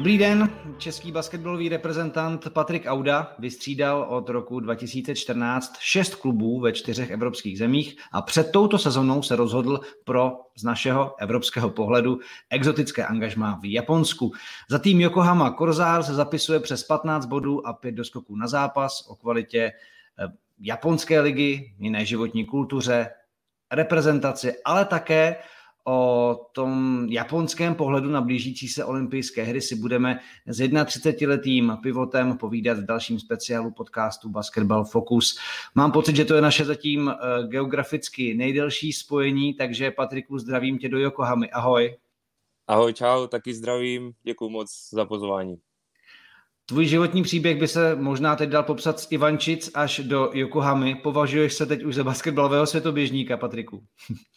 Dobrý den, český basketbalový reprezentant Patrik Auda vystřídal od roku 2014 šest klubů ve čtyřech evropských zemích a před touto sezónou se rozhodl pro z našeho evropského pohledu exotické angažmá v Japonsku. Za tým Yokohama Korzár se zapisuje přes 15 bodů a 5 doskoků na zápas o kvalitě eh, japonské ligy, jiné životní kultuře, reprezentaci, ale také o tom japonském pohledu na blížící se olympijské hry si budeme s 31-letým pivotem povídat v dalším speciálu podcastu Basketball Focus. Mám pocit, že to je naše zatím eh, geograficky nejdelší spojení, takže Patriku, zdravím tě do Yokohamy. Ahoj. Ahoj, čau, taky zdravím, děkuji moc za pozvání. Tvůj životní příběh by se možná teď dal popsat z Ivančic až do Yokohamy. Považuješ se teď už za basketbalového světoběžníka, Patriku?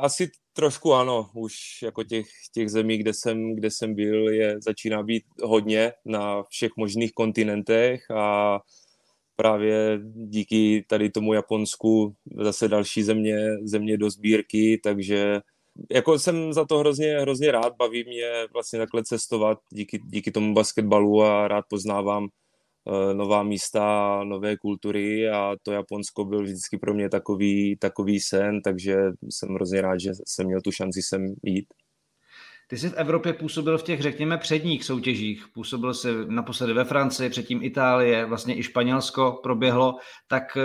Asi trošku ano, už jako těch, těch zemí, kde jsem, kde jsem byl, je, začíná být hodně na všech možných kontinentech a právě díky tady tomu Japonsku zase další země, země do sbírky, takže jako jsem za to hrozně, hrozně rád, baví mě vlastně takhle cestovat díky, díky tomu basketbalu a rád poznávám nová místa, nové kultury a to Japonsko byl vždycky pro mě takový, takový sen, takže jsem hrozně rád, že jsem měl tu šanci sem jít. Ty jsi v Evropě působil v těch, řekněme, předních soutěžích. Působil jsi naposledy ve Francii, předtím Itálie, vlastně i Španělsko proběhlo. Tak eh,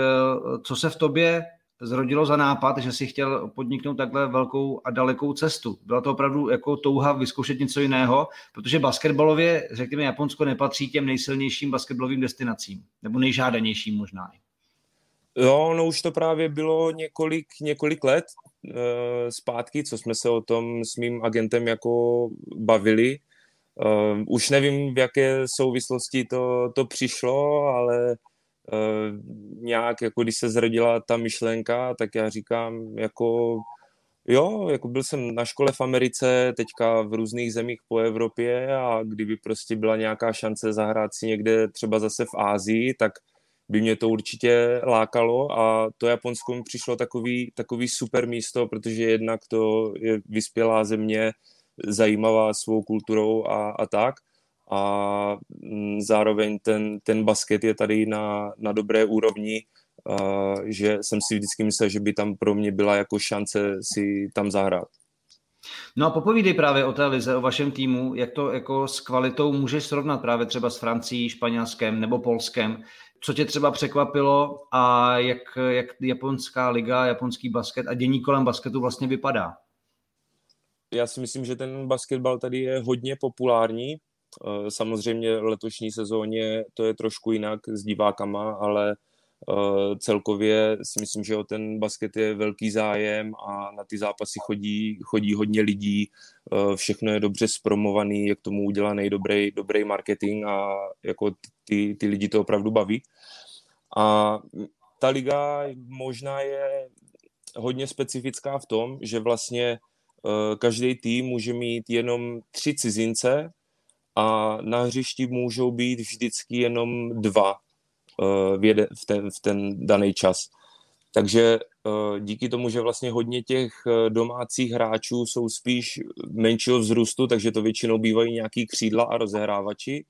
co se v tobě zrodilo za nápad, že si chtěl podniknout takhle velkou a dalekou cestu? Byla to opravdu jako touha vyzkoušet něco jiného? Protože basketbalově, řekněme, Japonsko nepatří těm nejsilnějším basketbalovým destinacím, nebo nejžádanějším možná. Jo, no už to právě bylo několik, několik let e, zpátky, co jsme se o tom s mým agentem jako bavili. E, už nevím, v jaké souvislosti to, to přišlo, ale Eh, nějak, jako když se zrodila ta myšlenka, tak já říkám, jako jo, jako byl jsem na škole v Americe, teďka v různých zemích po Evropě a kdyby prostě byla nějaká šance zahrát si někde třeba zase v Ázii, tak by mě to určitě lákalo a to Japonsko mi přišlo takový, takový super místo, protože jednak to je vyspělá země, zajímavá svou kulturou a, a tak a mm, zároveň ten, ten basket je tady na, na dobré úrovni, že jsem si vždycky myslel, že by tam pro mě byla jako šance si tam zahrát. No a popovídej právě o té lize, o vašem týmu, jak to jako s kvalitou můžeš srovnat právě třeba s Francií, Španělskem nebo Polskem. Co tě třeba překvapilo a jak, jak japonská liga, japonský basket a dění kolem basketu vlastně vypadá? Já si myslím, že ten basketbal tady je hodně populární, samozřejmě letošní sezóně to je trošku jinak s divákama, ale eh, celkově si myslím, že o ten basket je velký zájem a na ty zápasy chodí, chodí hodně lidí, eh, všechno je dobře zpromovaný, je k tomu udělaný dobrý, dobrý marketing a jako ty, ty lidi to opravdu baví. A ta liga možná je hodně specifická v tom, že vlastně každý tým může mít jenom tři cizince a na hřišti můžou být vždycky jenom dva uh, v, jede, v, ten, v ten daný čas. Takže uh, díky tomu, že vlastně hodně těch uh, domácích hráčů jsou spíš menšího vzrůstu, takže to většinou bývají nějaký křídla a rozehrávači,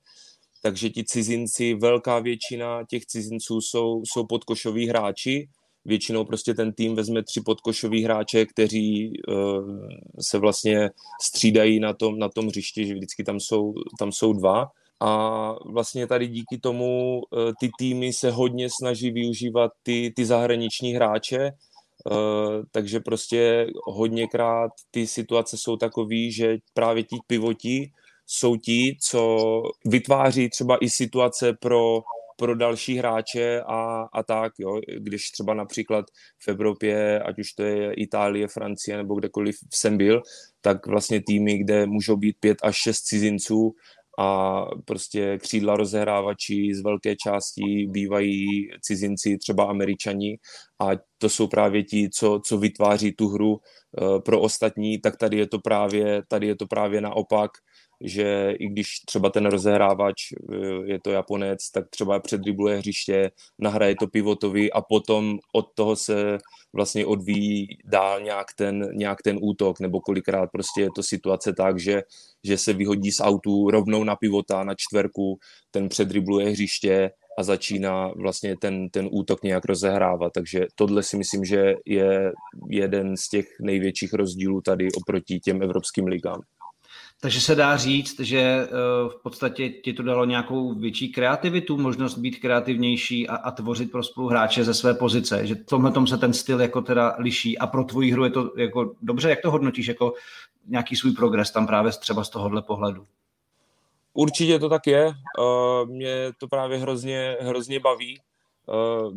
takže ti cizinci, velká většina těch cizinců jsou, jsou podkošoví hráči, většinou prostě ten tým vezme tři podkošový hráče, kteří uh, se vlastně střídají na tom, na tom hřišti, že vždycky tam jsou, tam jsou dva. A vlastně tady díky tomu uh, ty týmy se hodně snaží využívat ty, ty zahraniční hráče, Uh, takže prostě hodněkrát ty situace jsou takové, že právě ti pivoti jsou ti, co vytváří třeba i situace pro pro další hráče a, a tak, jo. Když třeba například v Evropě, ať už to je Itálie, Francie nebo kdekoliv jsem byl, tak vlastně týmy, kde můžou být pět až šest cizinců a prostě křídla rozehrávači z velké části bývají cizinci, třeba američani a to jsou právě ti, co, co vytváří tu hru uh, pro ostatní, tak tady je to právě, tady je to právě naopak, že i když třeba ten rozehrávač eh, je to Japonec, tak třeba předribluje hřiště, nahraje to pivotovi a potom od toho se vlastně odvíjí dál nějak ten, nějak ten útok, nebo kolikrát prostě je to situace tak, že, že se vyhodí z autu rovnou na pivota, na čtverku, ten předribluje hřiště a začíná vlastně ten, ten útok nějak rozehrávat. Takže tohle si myslím, že je jeden z těch největších rozdílů tady oproti těm evropským ligám. Takže se dá říct, že eh, v podstatě ti to dalo nějakou větší kreativitu, možnost být kreativnější a, a tvořit pro spoluhráče ze své pozice, že tomhle tom se ten styl jako teda liší a pro tvoji hru je to jako dobře, jak to hodnotíš jako nějaký svůj progres tam právě třeba z tohohle pohledu? Určitě to tak je. Uh, mě to právě hrozně, hrozně baví. Uh,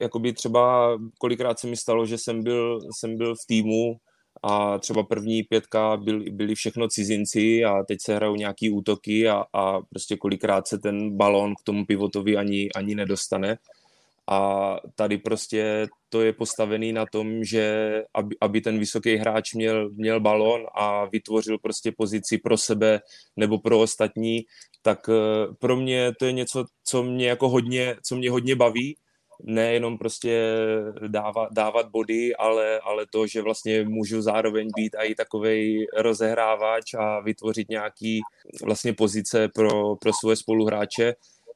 jakoby třeba kolikrát se mi stalo, že jsem byl, jsem byl v týmu a třeba první pětka byli, byli všechno cizinci a teď se hrajou nějaký útoky a, a prostě kolikrát se ten balón k tomu pivotovi ani, ani nedostane. A tady prostě to je postavený na tom, že aby, aby ten vysoký hráč měl, měl balon a vytvořil prostě pozici pro sebe nebo pro ostatní, tak eh, pro mě to je něco, co mě jako hodně, co mě hodně baví nejenom prostě dávat, dávat body, ale, ale to, že vlastně můžu zároveň být i takový rozehrávač a vytvořit nějaký vlastně pozice pro, pro svoje spoluhráče.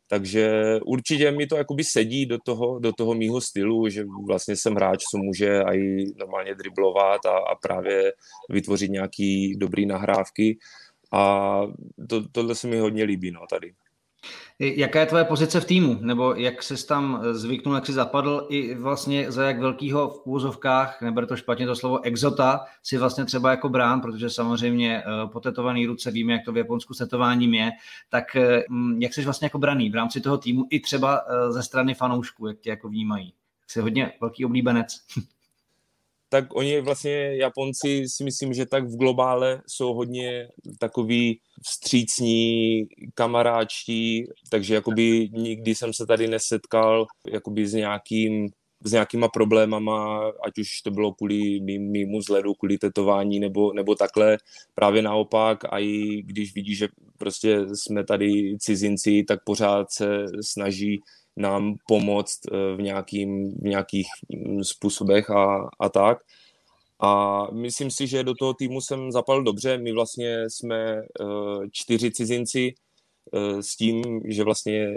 Takže určitě mi to jakoby sedí do toho, do toho mýho stylu, že vlastně jsem hráč, co může i normálně driblovat a, a právě vytvořit nějaký dobrý nahrávky. A to, tohle se mi hodně líbí no, tady. Jaká je tvoje pozice v týmu? Nebo jak jsi tam zvyknul, jak jsi zapadl i vlastně za jak velkýho v úvozovkách, neber to špatně to slovo, exota, si vlastně třeba jako brán, protože samozřejmě eh, potetovaný ruce víme, jak to v Japonsku setováním je, tak eh, jak jsi vlastně jako braný v rámci toho týmu i třeba eh, ze strany fanoušků, jak tě jako vnímají? Jsi hodně velký oblíbenec. tak oni vlastně, Japonci si myslím, že tak v globále jsou hodně takový vstřícní, kamaráčtí, takže jakoby nikdy jsem se tady nesetkal jakoby s nějakým s nějakýma problémama, ať už to bylo kvůli mýmu zhledu, kvůli tetování nebo, nebo takhle. Právě naopak, a i když vidí, že prostě jsme tady cizinci, tak pořád se snaží nám pomoct eh, v, nějakým, v nějakých mm, způsobech a, a tak. A myslím si, že do toho týmu jsem zapal dobře. My vlastně jsme eh, čtyři cizinci eh, s tím, že vlastně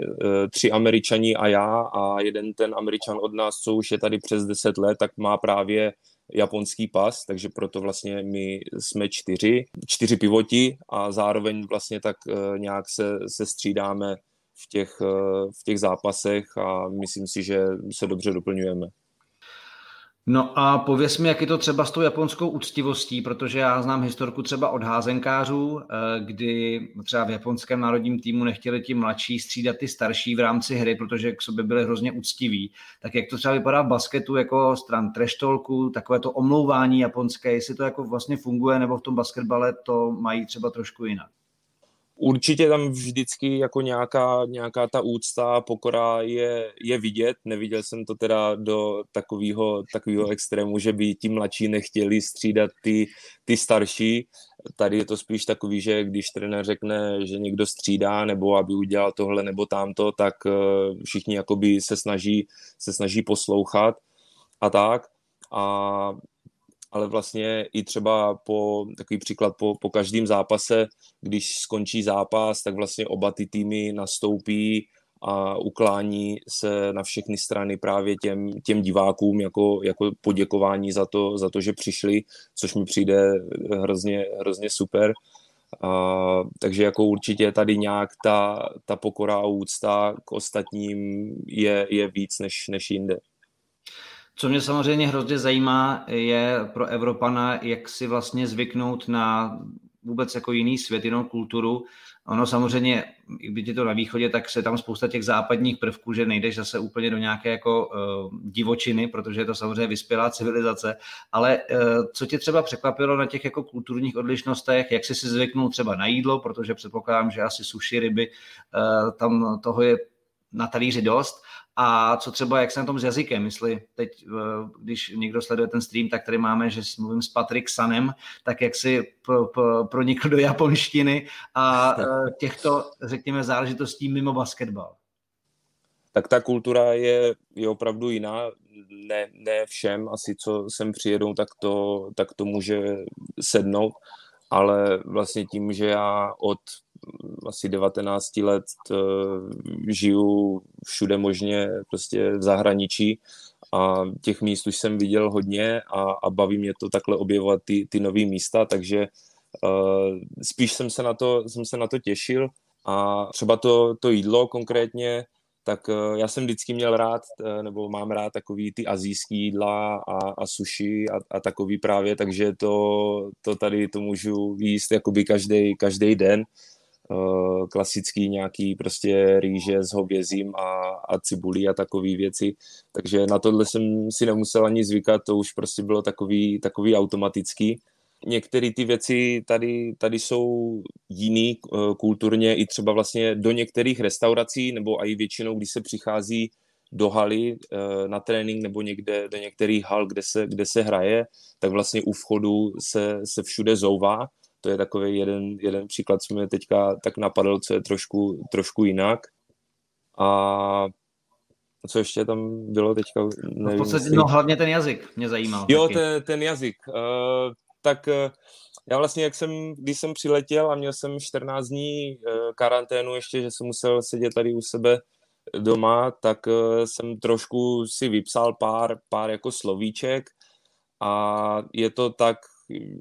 tři američani a já a jeden ten američan od nás, co už je tady přes deset let, tak má právě japonský pas, takže proto vlastně my jsme čtyři, čtyři pivoti a zároveň vlastně tak nějak se, se střídáme v těch, eh, v těch zápasech a myslím si, že se dobře doplňujeme. No a pověs mi, jak je to třeba s tou japonskou úctivostí, protože já znám historku třeba od házenkářů, eh, kdy třeba v japonském národním týmu nechtěli ti mladší střídat ty starší v rámci hry, protože k sobě byli hrozně úctiví. Tak jak to třeba vypadá v basketu jako stran treštolku, takové to omlouvání japonské, jestli to jako vlastně funguje, nebo v tom basketbale to mají třeba trošku jinak? Určitě tam vždycky jako nějaká, nějaká ta úcta, pokora je, je vidět. Neviděl jsem to teda do takového, takového extrému, že by ti mladší nechtěli střídat ty, ty starší. Tady je to spíš takový, že když trenér řekne, že někdo střídá nebo aby udělal tohle nebo tamto, tak eh, všichni jakoby se snaží, se snaží poslouchat a tak. A ale vlastně i třeba po, takový příklad po, po každém zápase, když skončí zápas, tak vlastně oba ty týmy nastoupí a uklání se na všechny strany právě těm, těm divákům jako, jako poděkování za to, za to, že přišli, což mi přijde hrozně, hrozně super. A, takže jako určitě tady nějak ta, ta pokora a úcta k ostatním je, je víc než, než jinde. Co mě samozřejmě hrozně zajímá, je pro Evropana, jak si vlastně zvyknout na vůbec jako jiný svět, jinou kulturu. Ono samozřejmě, když je to na východě, tak se tam spousta těch západních prvků, že nejdeš zase úplně do nějaké jako uh, divočiny, protože je to samozřejmě vyspělá civilizace, ale uh, co tě třeba překvapilo na těch jako kulturních odlišnostech, jak jsi si zvyknul třeba na jídlo, protože předpokládám, že asi suši, ryby, uh, tam toho je na talíři dost, A co třeba, jak se na tom s jazykem, jestli teď, eh, když někdo sleduje ten stream, tak tady máme, že mluvím s Patrik Sanem, tak jak si pro, pro, pronikl do japonštiny a eh, těchto, řekněme, záležitostí mimo basketbal. Tak ta kultura je, je opravdu jiná. Ne, ne všem asi, co sem přijedou, tak to, tak to může sednout ale vlastně tím, že já od asi 19 let eh, žiju všude možně prostě v zahraničí a těch míst už jsem viděl hodně a, a baví mě to takhle objevovat ty, ty nové místa, takže uh, spíš jsem se, na to, jsem se na to těšil a třeba to, to jídlo konkrétně, tak uh, já jsem vždycky měl rád, uh, nebo mám rád takový ty azijský jídla a, a sushi a, a takový právě, takže to, to tady to můžu jíst jakoby každý, každý den. Eh, klasický nějaký prostě rýže s hovězím a, a cibulí a takové věci. Takže na tohle jsem si nemusel ani zvykat, to už prostě bylo takový, takový automatický. Některé ty věci tady, tady jsou jiný eh, kulturně i třeba vlastně do některých restaurací nebo i většinou, když se přichází do haly eh, na trénink nebo někde do některých hal, kde se, kde se hraje, tak vlastně u vchodu se, se všude zouvá to je takový jeden, jeden příklad, co mě teďka tak napadl, co je trošku, trošku jinak. A co ještě tam bylo teďka? Nevím, no v podstatě, jestli... no hlavně ten jazyk mě zajímal. Jo, ten, ten jazyk. Uh, tak uh, já vlastně, jak jsem, když jsem přiletěl a měl jsem 14 dní uh, karanténu ještě, že jsem musel sedět tady u sebe doma, tak uh, jsem trošku si vypsal pár, pár jako slovíček a je to tak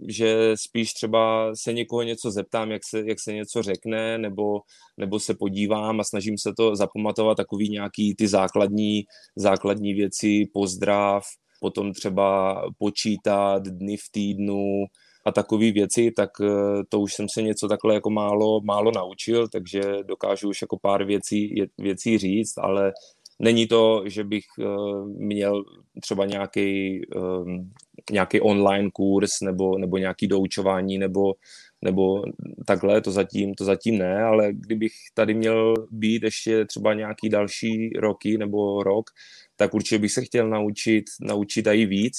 že spíš třeba se někoho něco zeptám, jak se, jak se něco řekne, nebo, nebo se podívám a snažím se to zapamatovat takový nějaký ty základní, základní věci, pozdrav, potom třeba počítat dny v týdnu a takové věci, tak eh, to už jsem se něco takhle jako málo, málo naučil, takže dokážu už jako pár věcí, věcí říct, ale Není to, že bych uh, měl třeba nějaký, um, nějaký online kurz nebo, nebo nějaký doučování nebo, nebo takhle, to zatím, to zatím ne, ale kdybych tady měl být ještě třeba nějaký další roky nebo rok, tak určitě bych se chtěl naučit, naučit i víc.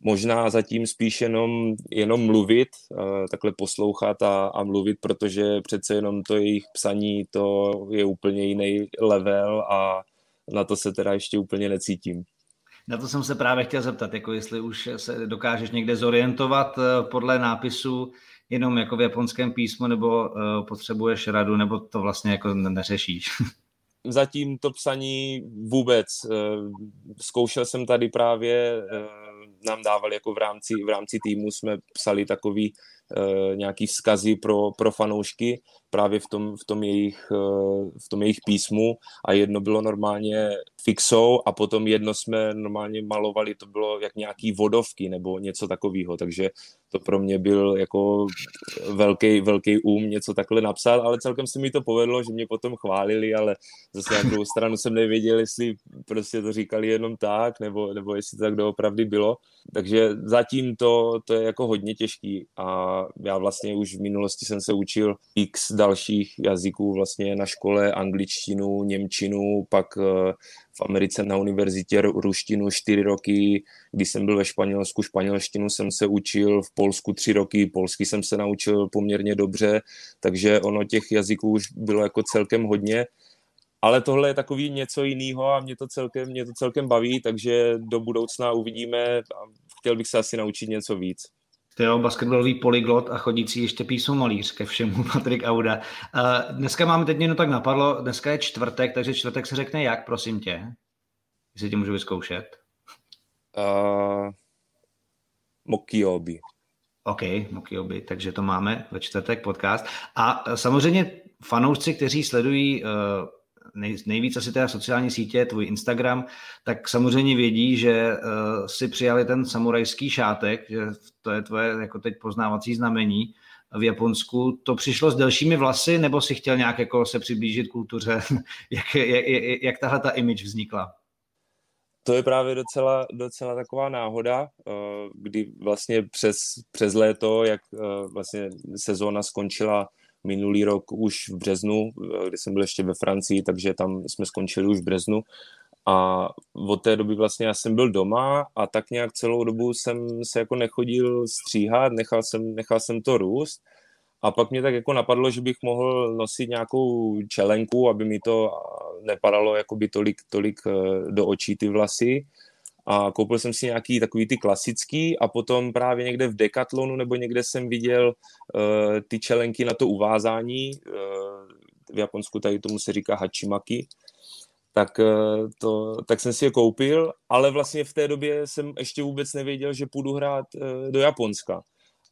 Možná zatím spíš jenom, jenom mluvit, takhle poslouchat a, a mluvit, protože přece jenom to jejich psaní, to je úplně jiný level a na to se teda ještě úplně necítím. Na to jsem se právě chtěl zeptat, jako jestli už se dokážeš někde zorientovat eh, podle nápisu jenom jako v japonském písmu, nebo uh, potřebuješ radu, nebo to vlastně jako neřešíš? Zatím to psaní vůbec. Eh, zkoušel jsem tady právě, nám dávali jako v rámci, v rámci týmu, jsme psali takový nějaký vzkazy pro, pro fanoušky právě v tom, v tom, jejich, v tom jejich písmu a jedno bylo normálně fixou a potom jedno jsme normálně malovali, to bylo jak nějaký vodovky nebo něco takového, takže to pro mě byl jako velký, velký um něco takhle napsat, ale celkem se mi to povedlo, že mě potom chválili, ale zase na druhou stranu jsem nevěděl, jestli prostě to říkali jenom tak, nebo, nebo jestli to tak doopravdy bylo. Takže zatím to, to je jako hodně těžký a já vlastně už v minulosti jsem se učil x dalších jazyků vlastně na škole, angličtinu, němčinu, pak eh, v Americe na univerzitě ruštinu čtyři roky, když jsem byl ve Španělsku, španělštinu jsem se učil, v Polsku tři roky, polsky jsem se naučil poměrně dobře, takže ono těch jazyků už bylo jako celkem hodně, ale tohle je takový něco jiného a mě to celkem, mě to celkem baví, takže do budoucna uvidíme chtěl bych se asi naučit něco víc. Ty jo, basketbalový polyglot a chodící ještě písmo malíř ke všemu, Patrik Auda. Uh, dneska máme, teď no tak napadlo, dneska je čtvrtek, takže čtvrtek se řekne jak, prosím tě? Jestli tě můžu vyzkoušet. Uh, Mokiobi. OK, Mokiobi, takže to máme ve čtvrtek podcast. A samozřejmě fanoušci, kteří sledují uh, nej, nejvíc asi teda sociální sítě, tvůj Instagram, tak samozřejmě vědí, že uh, si přijali ten samurajský šátek, že to je tvoje jako teď poznávací znamení v Japonsku. To přišlo s delšími vlasy, nebo si chtěl nějak jako se přiblížit kultuře? jak, jak, jak, tahle ta image vznikla? To je právě docela, docela taková náhoda, eh, kdy vlastně přes, přes léto, jak eh, vlastně sezóna skončila minulý rok už v březnu, eh, kdy jsem byl ještě ve Francii, takže tam jsme skončili už v březnu. A od té doby vlastně já jsem byl doma a tak nějak celou dobu jsem se jako nechodil stříhat, nechal jsem, nechal jsem to růst. A pak mě tak jako napadlo, že bych mohl nosit nějakou čelenku, aby mi to nepadalo jakoby tolik, tolik eh, do očí ty vlasy. A koupil jsem si nějaký takový ty klasický a potom právě někde v Decathlonu nebo někde jsem viděl uh, ty čelenky na to uvázání. Uh, v Japonsku tady tomu se říká hachimaki tak, uh, to, tak jsem si je koupil, ale vlastně v té době jsem ještě vůbec nevěděl, že půjdu hrát uh, do Japonska.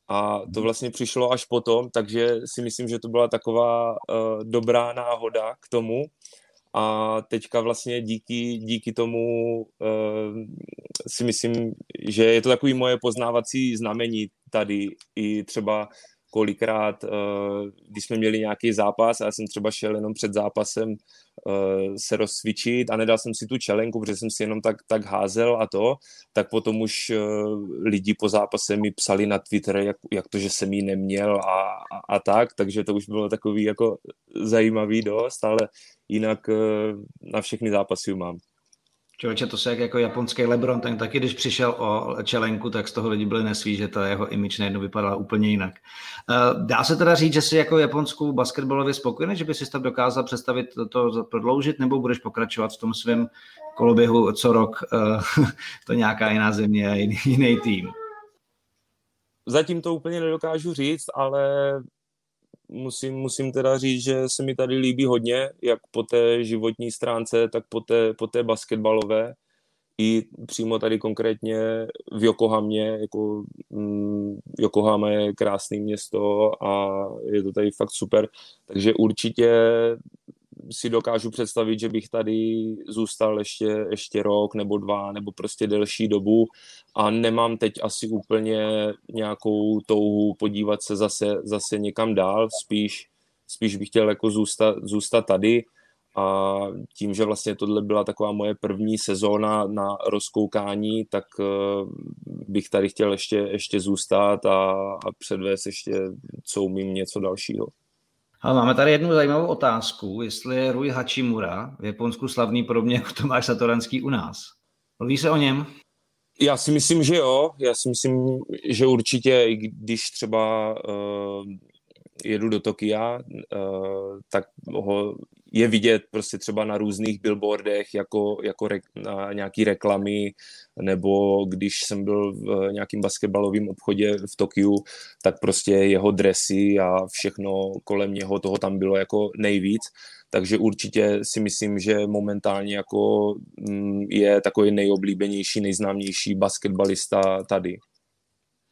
A to mhm. vlastně přišlo až potom, takže si myslím, že to byla taková uh, dobrá náhoda k tomu. A teďka vlastně díky, díky tomu uh, si myslím, že je to takový moje poznávací znamení tady i třeba kolikrát, uh, když jsme měli nějaký zápas a já jsem třeba šel jenom před zápasem uh, se rozcvičit a nedal jsem si tu čelenku, protože jsem si jenom tak, tak házel a to, tak potom už uh, lidi po zápase mi psali na Twitter, jak, jak to, že jsem ji neměl a, a, a tak, takže to už bylo takový jako zajímavý dost, ale jinak na všechny zápasy mám. Člověče, to se jak jako japonský Lebron, ten taky, když přišel o čelenku, tak z toho lidi byli nesví, že to jeho image najednou vypadala úplně jinak. Eh, dá se teda říct, že jsi jako japonskou basketbalově spokojený, že by si tam dokázal představit to, prodloužit, nebo budeš pokračovat v tom svém koloběhu co rok, eh, to nějaká jiná země a jiný, jiný tým? Zatím to úplně nedokážu říct, ale musím, musím teda říct, že se mi tady líbí hodně, jak po té životní stránce, tak po té, po té basketbalové. I přímo tady konkrétně v Yokohamě, jako mm, Yokohama je krásné město a je to tady fakt super, takže určitě si dokážu představit, že bych tady zůstal ještě, ještě rok nebo dva nebo prostě delší dobu a nemám teď asi úplně nějakou touhu podívat se zase, zase někam dál, spíš, spíš bych chtěl jako zůstat, zůstat tady a tím, že vlastně tohle byla taková moje první sezóna na rozkoukání, tak eh, bych tady chtěl ještě, ještě zůstat a, a předvést ještě, co umím něco dalšího. Máme tady jednu zajímavou otázku, jestli je Rui Hachimura v Japonsku slavný podobně jako Tomáš Satoranský u nás. Mluví se o něm? Já si myslím, že jo. Já si myslím, že určitě, i když třeba uh, jedu do Tokia, uh, tak ho je vidět prostě třeba na různých billboardech jako, jako re, na nějaký reklamy, nebo když jsem byl v nějakým basketbalovém obchodě v Tokiu, tak prostě jeho dresy a všechno kolem něho, toho tam bylo jako nejvíc. Takže určitě si myslím, že momentálně jako mm, je takový nejoblíbenější, nejznámější basketbalista tady.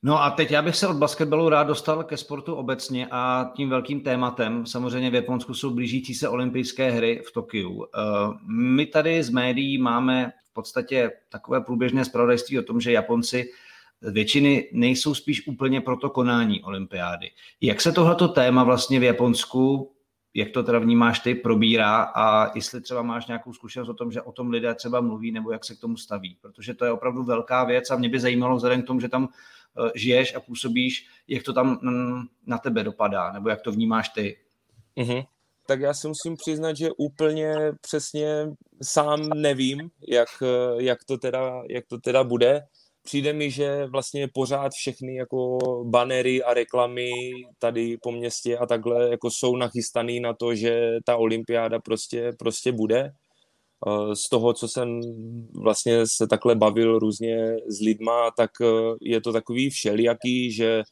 No a teď já bych se od basketbalu rád dostal ke sportu obecně a tím velkým tématem, samozřejmě v Japonsku jsou blížící se olympijské hry v Tokiu. Eh, my tady z médií máme v podstatě takové průběžné zpravodajství o tom, že Japonci většiny nejsou spíš úplně pro to konání olympiády. Jak se tohleto téma vlastně v Japonsku, jak to teda vnímáš ty, probírá a jestli třeba máš nějakou zkušenost o tom, že o tom lidé třeba mluví nebo jak se k tomu staví, protože to je opravdu velká věc a mě by zajímalo vzhledem k tomu, že tam žiješ a působíš, jak to tam mm, na tebe dopadá, nebo jak to vnímáš ty? Mm-hmm. Tak já si musím přiznat, že úplně přesně sám nevím, jak, eh, jak, to, teda, jak to teda bude. Přijde mi, že vlastně pořád všechny jako banery a reklamy tady po městě a takhle jako jsou nachystaný na to, že ta olympiáda prostě, prostě bude Eh, z toho, co jsem vlastně se takhle bavil různě s lidma, tak eh, je to takový všelijaký, že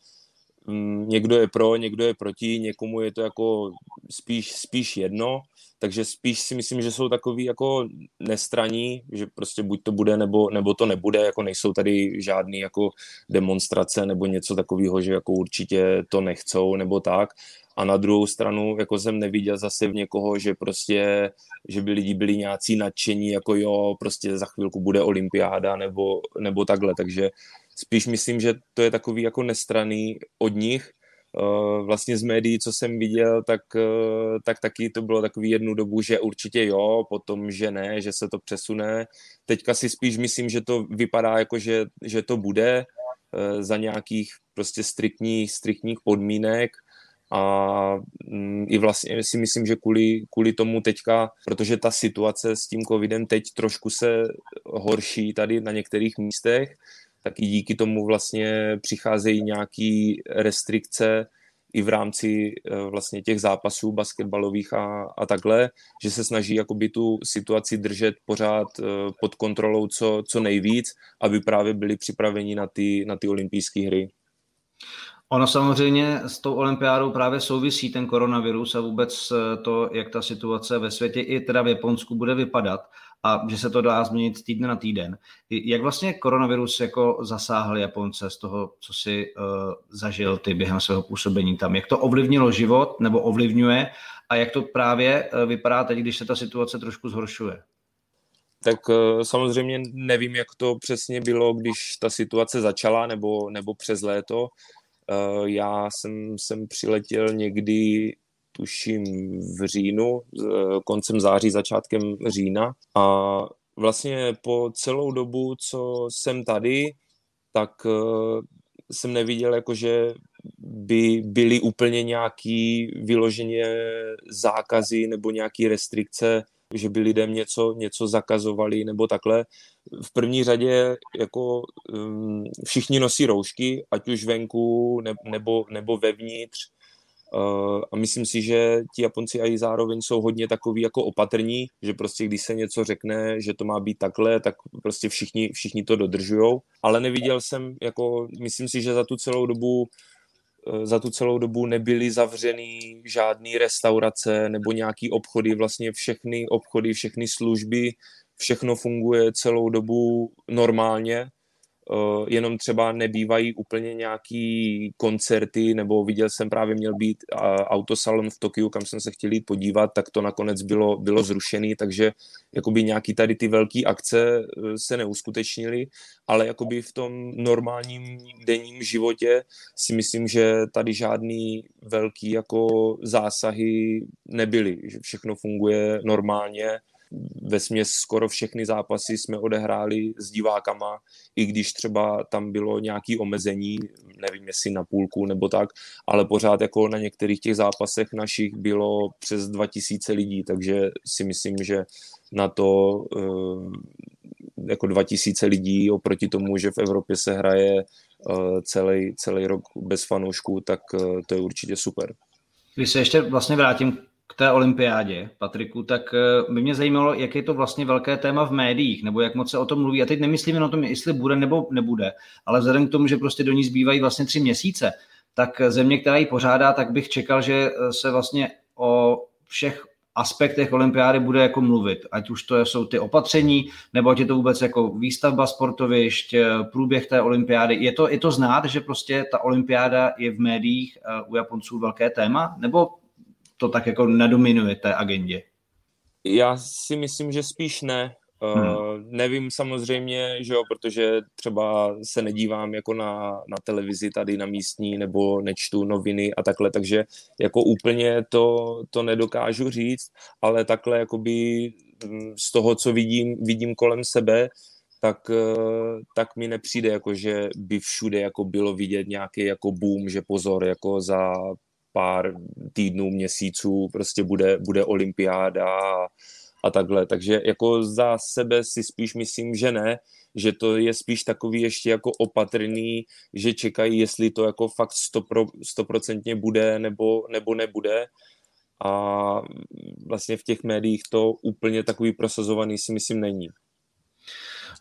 mm, někdo je pro, někdo je proti, někomu je to jako spíš, spíš jedno, takže spíš si myslím, že jsou takový jako nestraní, že prostě buď to bude, nebo, nebo to nebude, jako nejsou tady žádný jako demonstrace nebo něco takového, že jako určitě to nechcou nebo tak, a na druhou stranu jako jsem neviděl zase v někoho, že prostě, že by lidi byli nějací nadšení, jako jo, prostě za chvilku bude olympiáda nebo, nebo takhle, takže spíš myslím, že to je takový jako nestraný od nich, eh, vlastně z médií, co jsem viděl, tak, eh, tak taky to bylo takový jednu dobu, že určitě jo, potom, že ne, že se to přesune. Teďka si spíš myslím, že to vypadá jako, že, že to bude eh, za nějakých prostě striktních, striktních podmínek, a mm, i vlastně si myslím, že kvůli, kvůli tomu teďka, protože ta situace s tím covidem teď trošku se horší tady na některých místech, tak i díky tomu vlastně přicházejí nějaké restrikce i v rámci eh, vlastně těch zápasů basketbalových a, a takhle, že se snaží jakoby tu situaci držet pořád eh, pod kontrolou co, co nejvíc, aby právě byli připraveni na ty, na ty olympijské hry. Ono samozřejmě s tou olympiádou právě souvisí ten koronavirus a vůbec eh, to, jak ta situace ve světě i teda v Japonsku bude vypadat a že se to dá změnit z týdne na týden. Jak vlastně koronavirus jako zasáhl Japonce z toho, co si uh, zažil ty během svého působení tam? Jak to ovlivnilo život nebo ovlivňuje a jak to právě uh, vypadá teď, když se ta situace trošku zhoršuje? Tak samozřejmě nevím, jak to přesně bylo, když ta situace začala nebo, nebo přes léto. Uh, já jsem, jsem přiletěl někdy tuším v říjnu, koncem září, začátkem října. A vlastně po celou dobu, co jsem tady, tak eh, jsem neviděl, jakože by byly úplně nějaký vyloženě zákazy nebo nějaký restrikce, že by lidem něco, něco zakazovali nebo takhle. V první řadě jako um, všichni nosí roušky, ať už venku nebo, nebo vevnitř. Uh, a myslím si, že ti Japonci i zároveň jsou hodně takový jako opatrní, že prostě když se něco řekne, že to má být takhle, tak prostě všichni, všichni to dodržujou. Ale neviděl jsem, jako myslím si, že za tu celou dobu za tu celou dobu nebyly zavřeny žádné restaurace nebo nějaký obchody, vlastně všechny obchody, všechny služby, všechno funguje celou dobu normálně Uh, jenom třeba nebývají úplně nějaký koncerty, nebo viděl jsem právě měl být uh, autosalon v Tokiu, kam jsem se chtěl jít podívat, tak to nakonec bylo, bylo zrušený, takže jakoby nějaký tady ty velké akce uh, se neuskutečnily, ale jakoby v tom normálním denním životě si myslím, že tady žádný velký jako zásahy nebyly, že všechno funguje normálně, ve směs skoro všechny zápasy jsme odehráli s divákama, i když třeba tam bylo nějaké omezení, nevím jestli na půlku nebo tak, ale pořád jako na některých těch zápasech našich bylo přes 2000 lidí, takže si myslím, že na to eh, jako 2000 lidí oproti tomu, že v Evropě se hraje eh, celý, celý rok bez fanoušků, tak eh, to je určitě super. Když se ještě vlastně vrátím k té olympiádě, Patriku, tak eh, by mě zajímalo, jak je to vlastně velké téma v médiích, nebo jak moc se o tom mluví. A teď nemyslím jen o tom, jestli bude nebo nebude, ale vzhledem k tomu, že prostě do ní zbývají vlastně tři měsíce, tak země, která ji pořádá, tak bych čekal, že eh, se vlastně o všech aspektech olympiády bude jako mluvit, ať už to jsou ty opatření, nebo ať je to vůbec jako výstavba sportovišť, eh, průběh té olympiády. Je to, je to znát, že prostě ta olympiáda je v médiích u Japonců velké téma, nebo to tak jako nedominuje té agendě? Já si myslím, že spíš ne. Eh, hmm. Uh, nevím samozřejmě, že jo, protože třeba se nedívám jako na, na televizi tady na místní nebo nečtu noviny a takhle, takže jako úplně to, to nedokážu říct, ale takhle jakoby mm, z toho, co vidím, vidím kolem sebe, tak, eh, tak mi nepřijde, jako že by všude jako bylo vidět nějaký jako boom, že pozor, jako za pár týdnů, měsíců prostě bude, bude olympiáda a, a takhle. Takže jako za sebe si spíš myslím, že ne, že to je spíš takový ještě jako opatrný, že čekají, jestli to jako fakt stoprocentně bude nebo, nebo nebude. A vlastně v těch médiích to úplně takový prosazovaný si myslím není.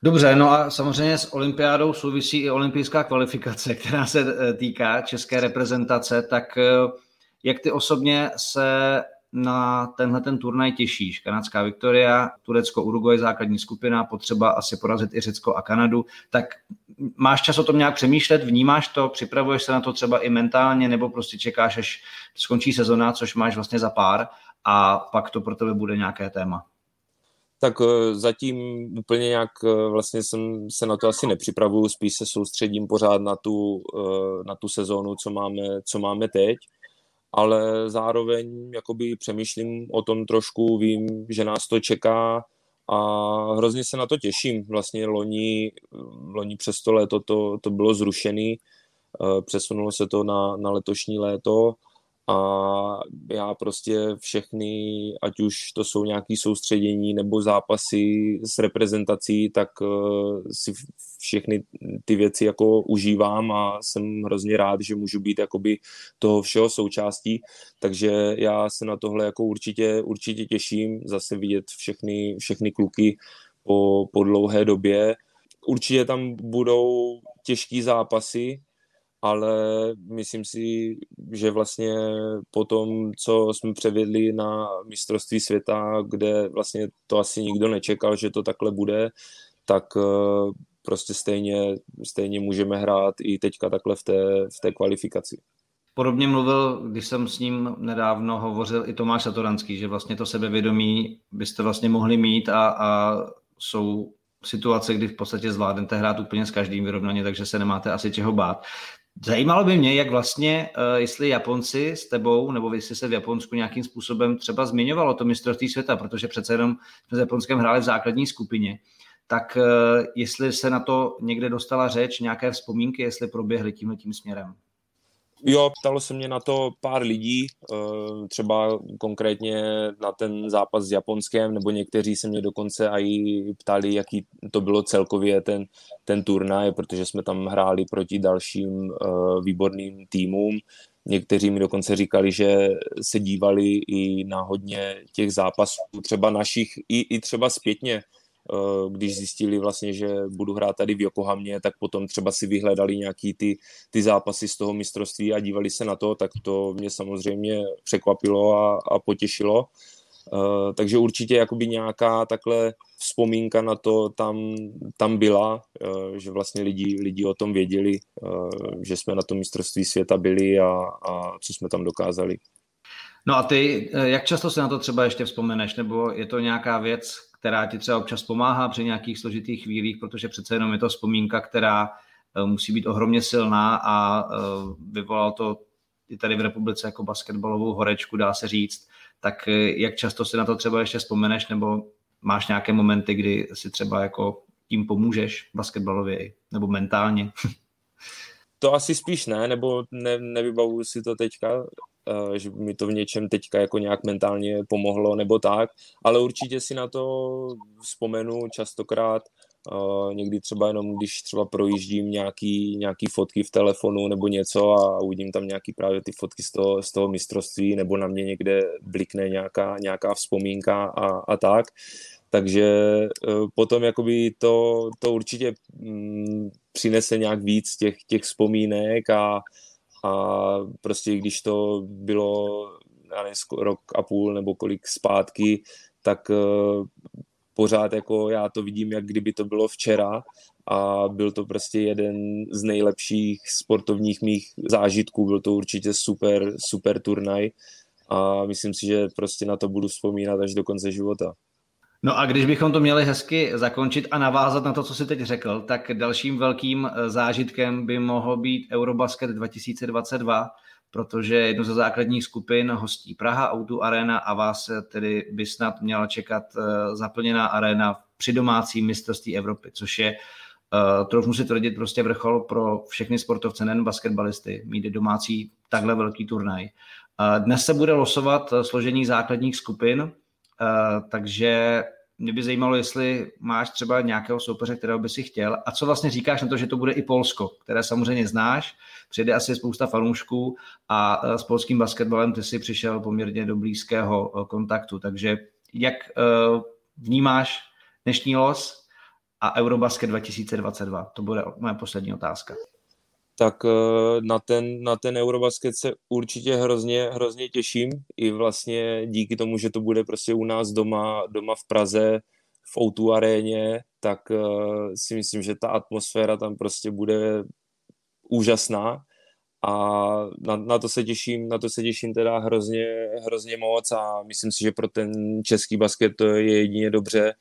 Dobře, no a samozřejmě s olympiádou souvisí i olympijská kvalifikace, která se eh, týká české reprezentace, tak eh, jak ty osobně se na tenhle ten turnaj těšíš? Kanadská Viktoria, Turecko, Uruguay, základní skupina, potřeba asi porazit i Řecko a Kanadu. Tak máš čas o tom nějak přemýšlet, vnímáš to, připravuješ se na to třeba i mentálně, nebo prostě čekáš, až skončí sezona, což máš vlastně za pár a pak to pro tebe bude nějaké téma? Tak eh, zatím úplně nějak eh, vlastně jsem se na to asi nepřipravuju, spíš se soustředím pořád na tu, eh, na tu sezónu, co máme, co máme teď, ale zároveň jakoby přemýšlím o tom trošku, vím, že nás to čeká a hrozně se na to těším. Vlastně loni, loni přes to léto to, to bylo zrušený, přesunulo se to na, na letošní léto a já prostě všechny, ať už to jsou nějaké soustředění nebo zápasy s reprezentací, tak uh, si všechny ty věci jako užívám a jsem hrozně rád, že můžu být jakoby toho všeho součástí, takže já se na tohle jako určitě, určitě těším, zase vidět všechny, všechny kluky po, po dlouhé době. Určitě tam budou těžký zápasy, ale myslím si, že vlastně po tom, co jsme převedli na mistrovství světa, kde vlastně to asi nikdo nečekal, že to takhle bude, tak eh, prostě stejně, stejně můžeme hrát i teďka takhle v té, v té kvalifikaci. Podobně mluvil, když jsem s ním nedávno hovořil i Tomáš Satoranský, že vlastně to sebevědomí byste vlastně mohli mít a, a jsou situace, kdy v podstatě zvládnete hrát úplně s každým vyrovnaně, takže se nemáte asi čeho bát. Zajímalo by mě, jak vlastně, uh, jestli Japonci s tebou, nebo jestli se v Japonsku nějakým způsobem třeba zmiňovalo to mistrovství světa, protože přece jenom jsme s Japonskem hráli v základní skupině, tak uh, jestli se na to někde dostala řeč, nějaké vzpomínky, jestli proběhly tímhle tím směrem. Jo, ptalo se mě na to pár lidí, eh, třeba konkrétně na ten zápas s Japonskem, nebo někteří se mě dokonce i ptali, jaký to bylo celkově ten, ten turnaj, protože jsme tam hráli proti dalším eh, výborným týmům. Někteří mi dokonce říkali, že se dívali i na hodně těch zápasů, třeba našich, i, i třeba zpětně, když zjistili vlastně, že budu hrát tady v Yokohamě, tak potom třeba si vyhledali nějaký ty, ty zápasy z toho mistrovství a dívali se na to, tak to mě samozřejmě překvapilo a, a potěšilo. Uh, takže určitě jakoby nějaká takhle vzpomínka na to tam, tam byla, uh, že vlastně lidi, lidi o tom věděli, že jsme na tom mistrovství světa byli a, a co jsme tam dokázali. No a ty, jak často se na to třeba ještě vzpomeneš, nebo je to nějaká věc, která ti třeba občas pomáhá při nějakých složitých chvílích, protože přece jenom je to vzpomínka, která eh, musí být ohromně silná a eh, vyvolal to i tady v republice jako basketbalovou horečku, dá se říct. Tak eh, jak často si na to třeba ještě vzpomeneš, nebo máš nějaké momenty, kdy si třeba jako tím pomůžeš basketbalově nebo mentálně? To asi spíš ne, nebo ne, nevybavuju si to teďka, že mi to v něčem teďka jako nějak mentálně pomohlo nebo tak, ale určitě si na to vzpomenu častokrát, někdy třeba jenom, když třeba projíždím nějaký, nějaký fotky v telefonu nebo něco a uvidím tam nějaký právě ty fotky z toho, z toho mistrovství nebo na mě někde blikne nějaká, nějaká vzpomínka a, a tak. Takže uh, potom jakoby to, to určitě mm, přinese nějak víc těch, těch vzpomínek a, a prostě když to bylo já nevím, rok a půl nebo kolik zpátky, tak uh, pořád jako já to vidím, jak kdyby to bylo včera a byl to prostě jeden z nejlepších sportovních mých zážitků, byl to určitě super, super turnaj a myslím si, že prostě na to budu vzpomínat až do konce života. No a když bychom to měli hezky zakončit a navázat na to, co jsi teď řekl, tak dalším velkým eh, zážitkem by mohl být Eurobasket 2022, protože jednu ze základních skupin hostí Praha Auto Arena a vás tedy by snad měla čekat eh, zaplněná arena při domácí mistrovství Evropy, což je Uh, trochu si tvrdit prostě vrchol pro všechny sportovce, nejen basketbalisty, mít domácí takhle velký turnaj. Uh, dnes se bude losovat složení základních skupin Eh, takže mě by zajímalo, jestli máš třeba nějakého soupeře, kterého by si chtěl. A co vlastně říkáš na to, že to bude i Polsko, které samozřejmě znáš, přijde asi spousta fanoušků a eh, s polským basketbalem ty si přišel poměrně do blízkého eh, kontaktu. Takže jak vnímáš dnešní los a Eurobasket 2022? To bude moje poslední otázka tak eh, na ten, na ten Eurobasket se určitě hrozně, hrozně těším. I vlastně díky tomu, že to bude prostě u nás doma, doma v Praze, v O2 aréně, tak eh, si myslím, že ta atmosféra tam prostě bude úžasná a na, na, to se těším, na to se těším teda hrozně, hrozně moc a myslím si, že pro ten český basket to je jedině dobře,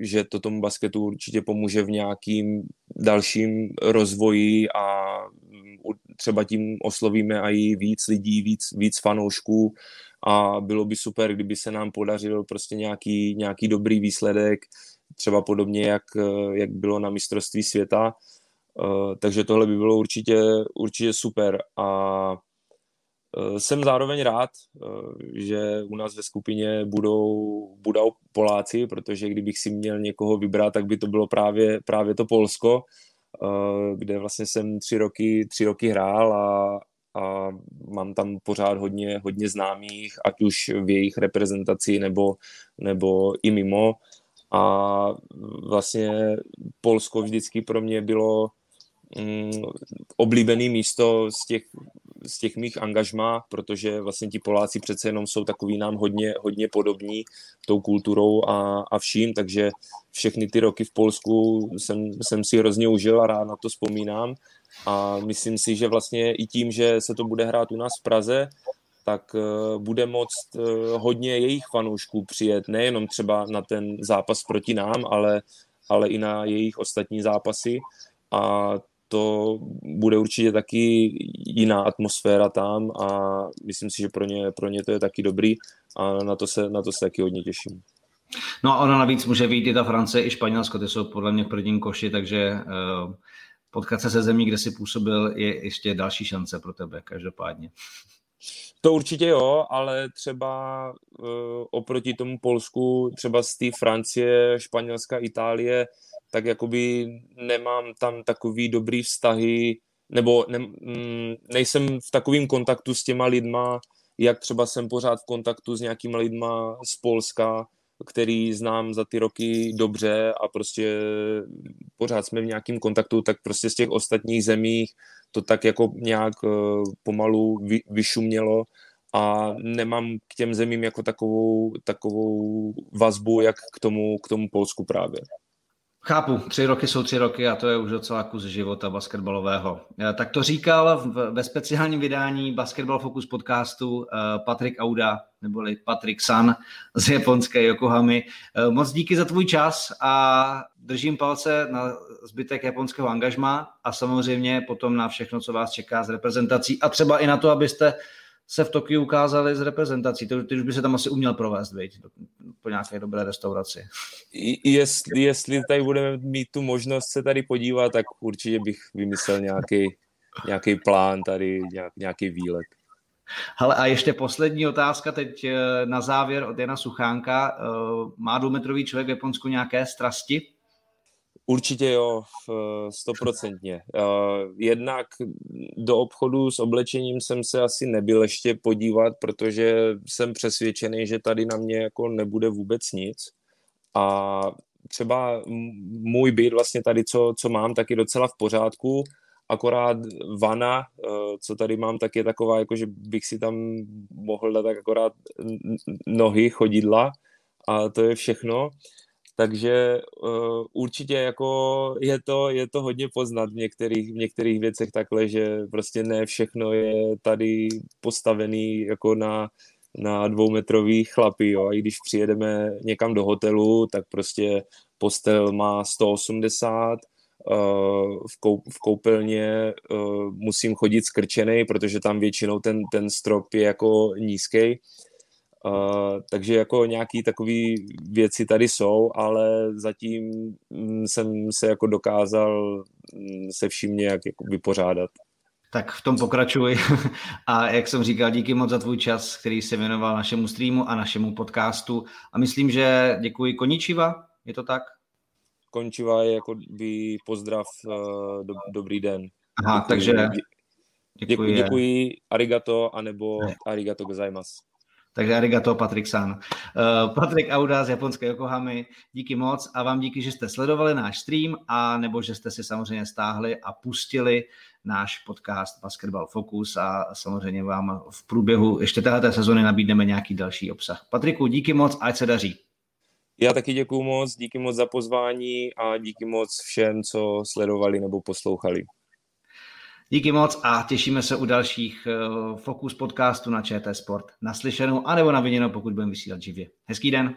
že to tomu basketu určitě pomůže v nějakým dalším rozvoji a mm, třeba tím oslovíme i víc lidí, víc, víc fanoušků a bylo by super, kdyby se nám podařil prostě nějaký, nějaký dobrý výsledek, třeba podobně, jak, eh, jak bylo na mistrovství světa. Eh, takže tohle by bylo určitě, určitě super a jsem zároveň rád, že u nás ve skupině budou, budou Poláci, protože kdybych si měl někoho vybrat, tak by to bylo právě, právě to Polsko, kde vlastně jsem tři roky, tři roky hrál a, a mám tam pořád hodně, hodně známých, ať už v jejich reprezentaci nebo, nebo i mimo. A vlastně Polsko vždycky pro mě bylo mm, oblíbené místo z těch, z těch mých angažmá, protože vlastně ti Poláci přece jenom jsou takový nám hodně, hodně podobní tou kulturou a, a vším, takže všechny ty roky v Polsku jsem, jsem si hrozně užil a rád na to vzpomínám. A myslím si, že vlastně i tím, že se to bude hrát u nás v Praze, tak uh, bude moct uh, hodně jejich fanoušků přijet, nejenom třeba na ten zápas proti nám, ale, ale i na jejich ostatní zápasy. A to bude určitě taky jiná atmosféra tam a myslím si, že pro ně, pro ně to je taky dobrý a na to se, na to se taky hodně těším. No a ona navíc může vyjít i ta Francie, i Španělsko, ty jsou podle mě v prvním koši, takže uh, potkat se se zemí, kde si působil, je ještě další šance pro tebe, každopádně. To určitě jo, ale třeba uh, oproti tomu Polsku, třeba z té Francie, Španělska, Itálie, tak jakoby nemám tam takový dobrý vztahy, nebo ne, mm, nejsem v takovém kontaktu s těma lidma, jak třeba jsem pořád v kontaktu s nějakýma lidma z Polska, který znám za ty roky dobře a prostě pořád jsme v nějakém kontaktu, tak prostě z těch ostatních zemích to tak jako nějak eh, pomalu vyšumělo a nemám k těm zemím jako takovou, takovou vazbu, jak k tomu, k tomu Polsku právě. Chápu, tři roky jsou tři roky a to je už docela kus života basketbalového. Eh, tak to říkal ve speciálním vydání Basketball Focus podcastu eh, Patrik Auda, neboli Patrik San z japonské Yokohamy. Eh, moc díky za tvůj čas a držím palce na zbytek japonského angažma a samozřejmě potom na všechno, co vás čeká z reprezentací a třeba i na to, abyste se v Tokiu ukázali z reprezentací. Ty, ty už by se tam asi uměl provést, veď, po nějaké dobré restauraci. Jestli, jestli tady budeme mít tu možnost se tady podívat, tak určitě bych vymyslel nějaký, nějaký plán tady, nějak, nějaký výlet. Ale a ještě poslední otázka teď eh, na závěr od Jana Suchánka. Eh, má dvoumetrový člověk v Japonsku nějaké strasti? Určitě jo, stoprocentně. Jednak do obchodu s oblečením jsem se asi nebyl ještě podívat, protože jsem přesvědčený, že tady na mě jako nebude vůbec nic. A třeba můj byt vlastně tady, co, co mám, tak je docela v pořádku, akorát vana, e, co tady mám, tak je taková, jako že bych si tam mohl dát tak akorát nohy, chodidla a to je všechno. Takže uh, určitě jako je to, je to hodně poznat v některých, v některých věcech takhle, že prostě ne všechno je tady postavený jako na, na dvoumetrový chlapy, jo. A i když přijedeme někam do hotelu, tak prostě postel má 180, uh, v, kou, v koupelně uh, musím chodit skrčený, protože tam většinou ten, ten strop je jako nízký Uh, takže jako nějaký takové věci tady jsou, ale zatím mm, jsem se jako dokázal mm, se vším nějak jako vypořádat. Tak v tom pokračuj. A jak jsem říkal, díky moc za tvůj čas, který se věnoval našemu streamu a našemu podcastu. A myslím, že děkuji Koničiva, je to tak? Koničiva je jako by pozdrav, uh, do, dobrý den. Aha, děkuji, takže děkuji. Děkuji, arigato, anebo arigato gozaimasu. Takže arigato, Patrik San. Uh, Patrik Auda z japonské Yokohamy, díky moc a vám díky, že jste sledovali náš stream a nebo že jste si samozřejmě stáhli a pustili náš podcast Basketball Focus a samozřejmě vám v průběhu ještě této sezony nabídneme nějaký další obsah. Patriku, díky moc, ať se daří. Já taky děkuji moc, díky moc za pozvání a díky moc všem, co sledovali nebo poslouchali. Díky moc a těšíme se u dalších uh, Focus podcastů na ČT Sport. Naslyšenou anebo na viděnou, pokud budeme vysílat živě. Hezký den.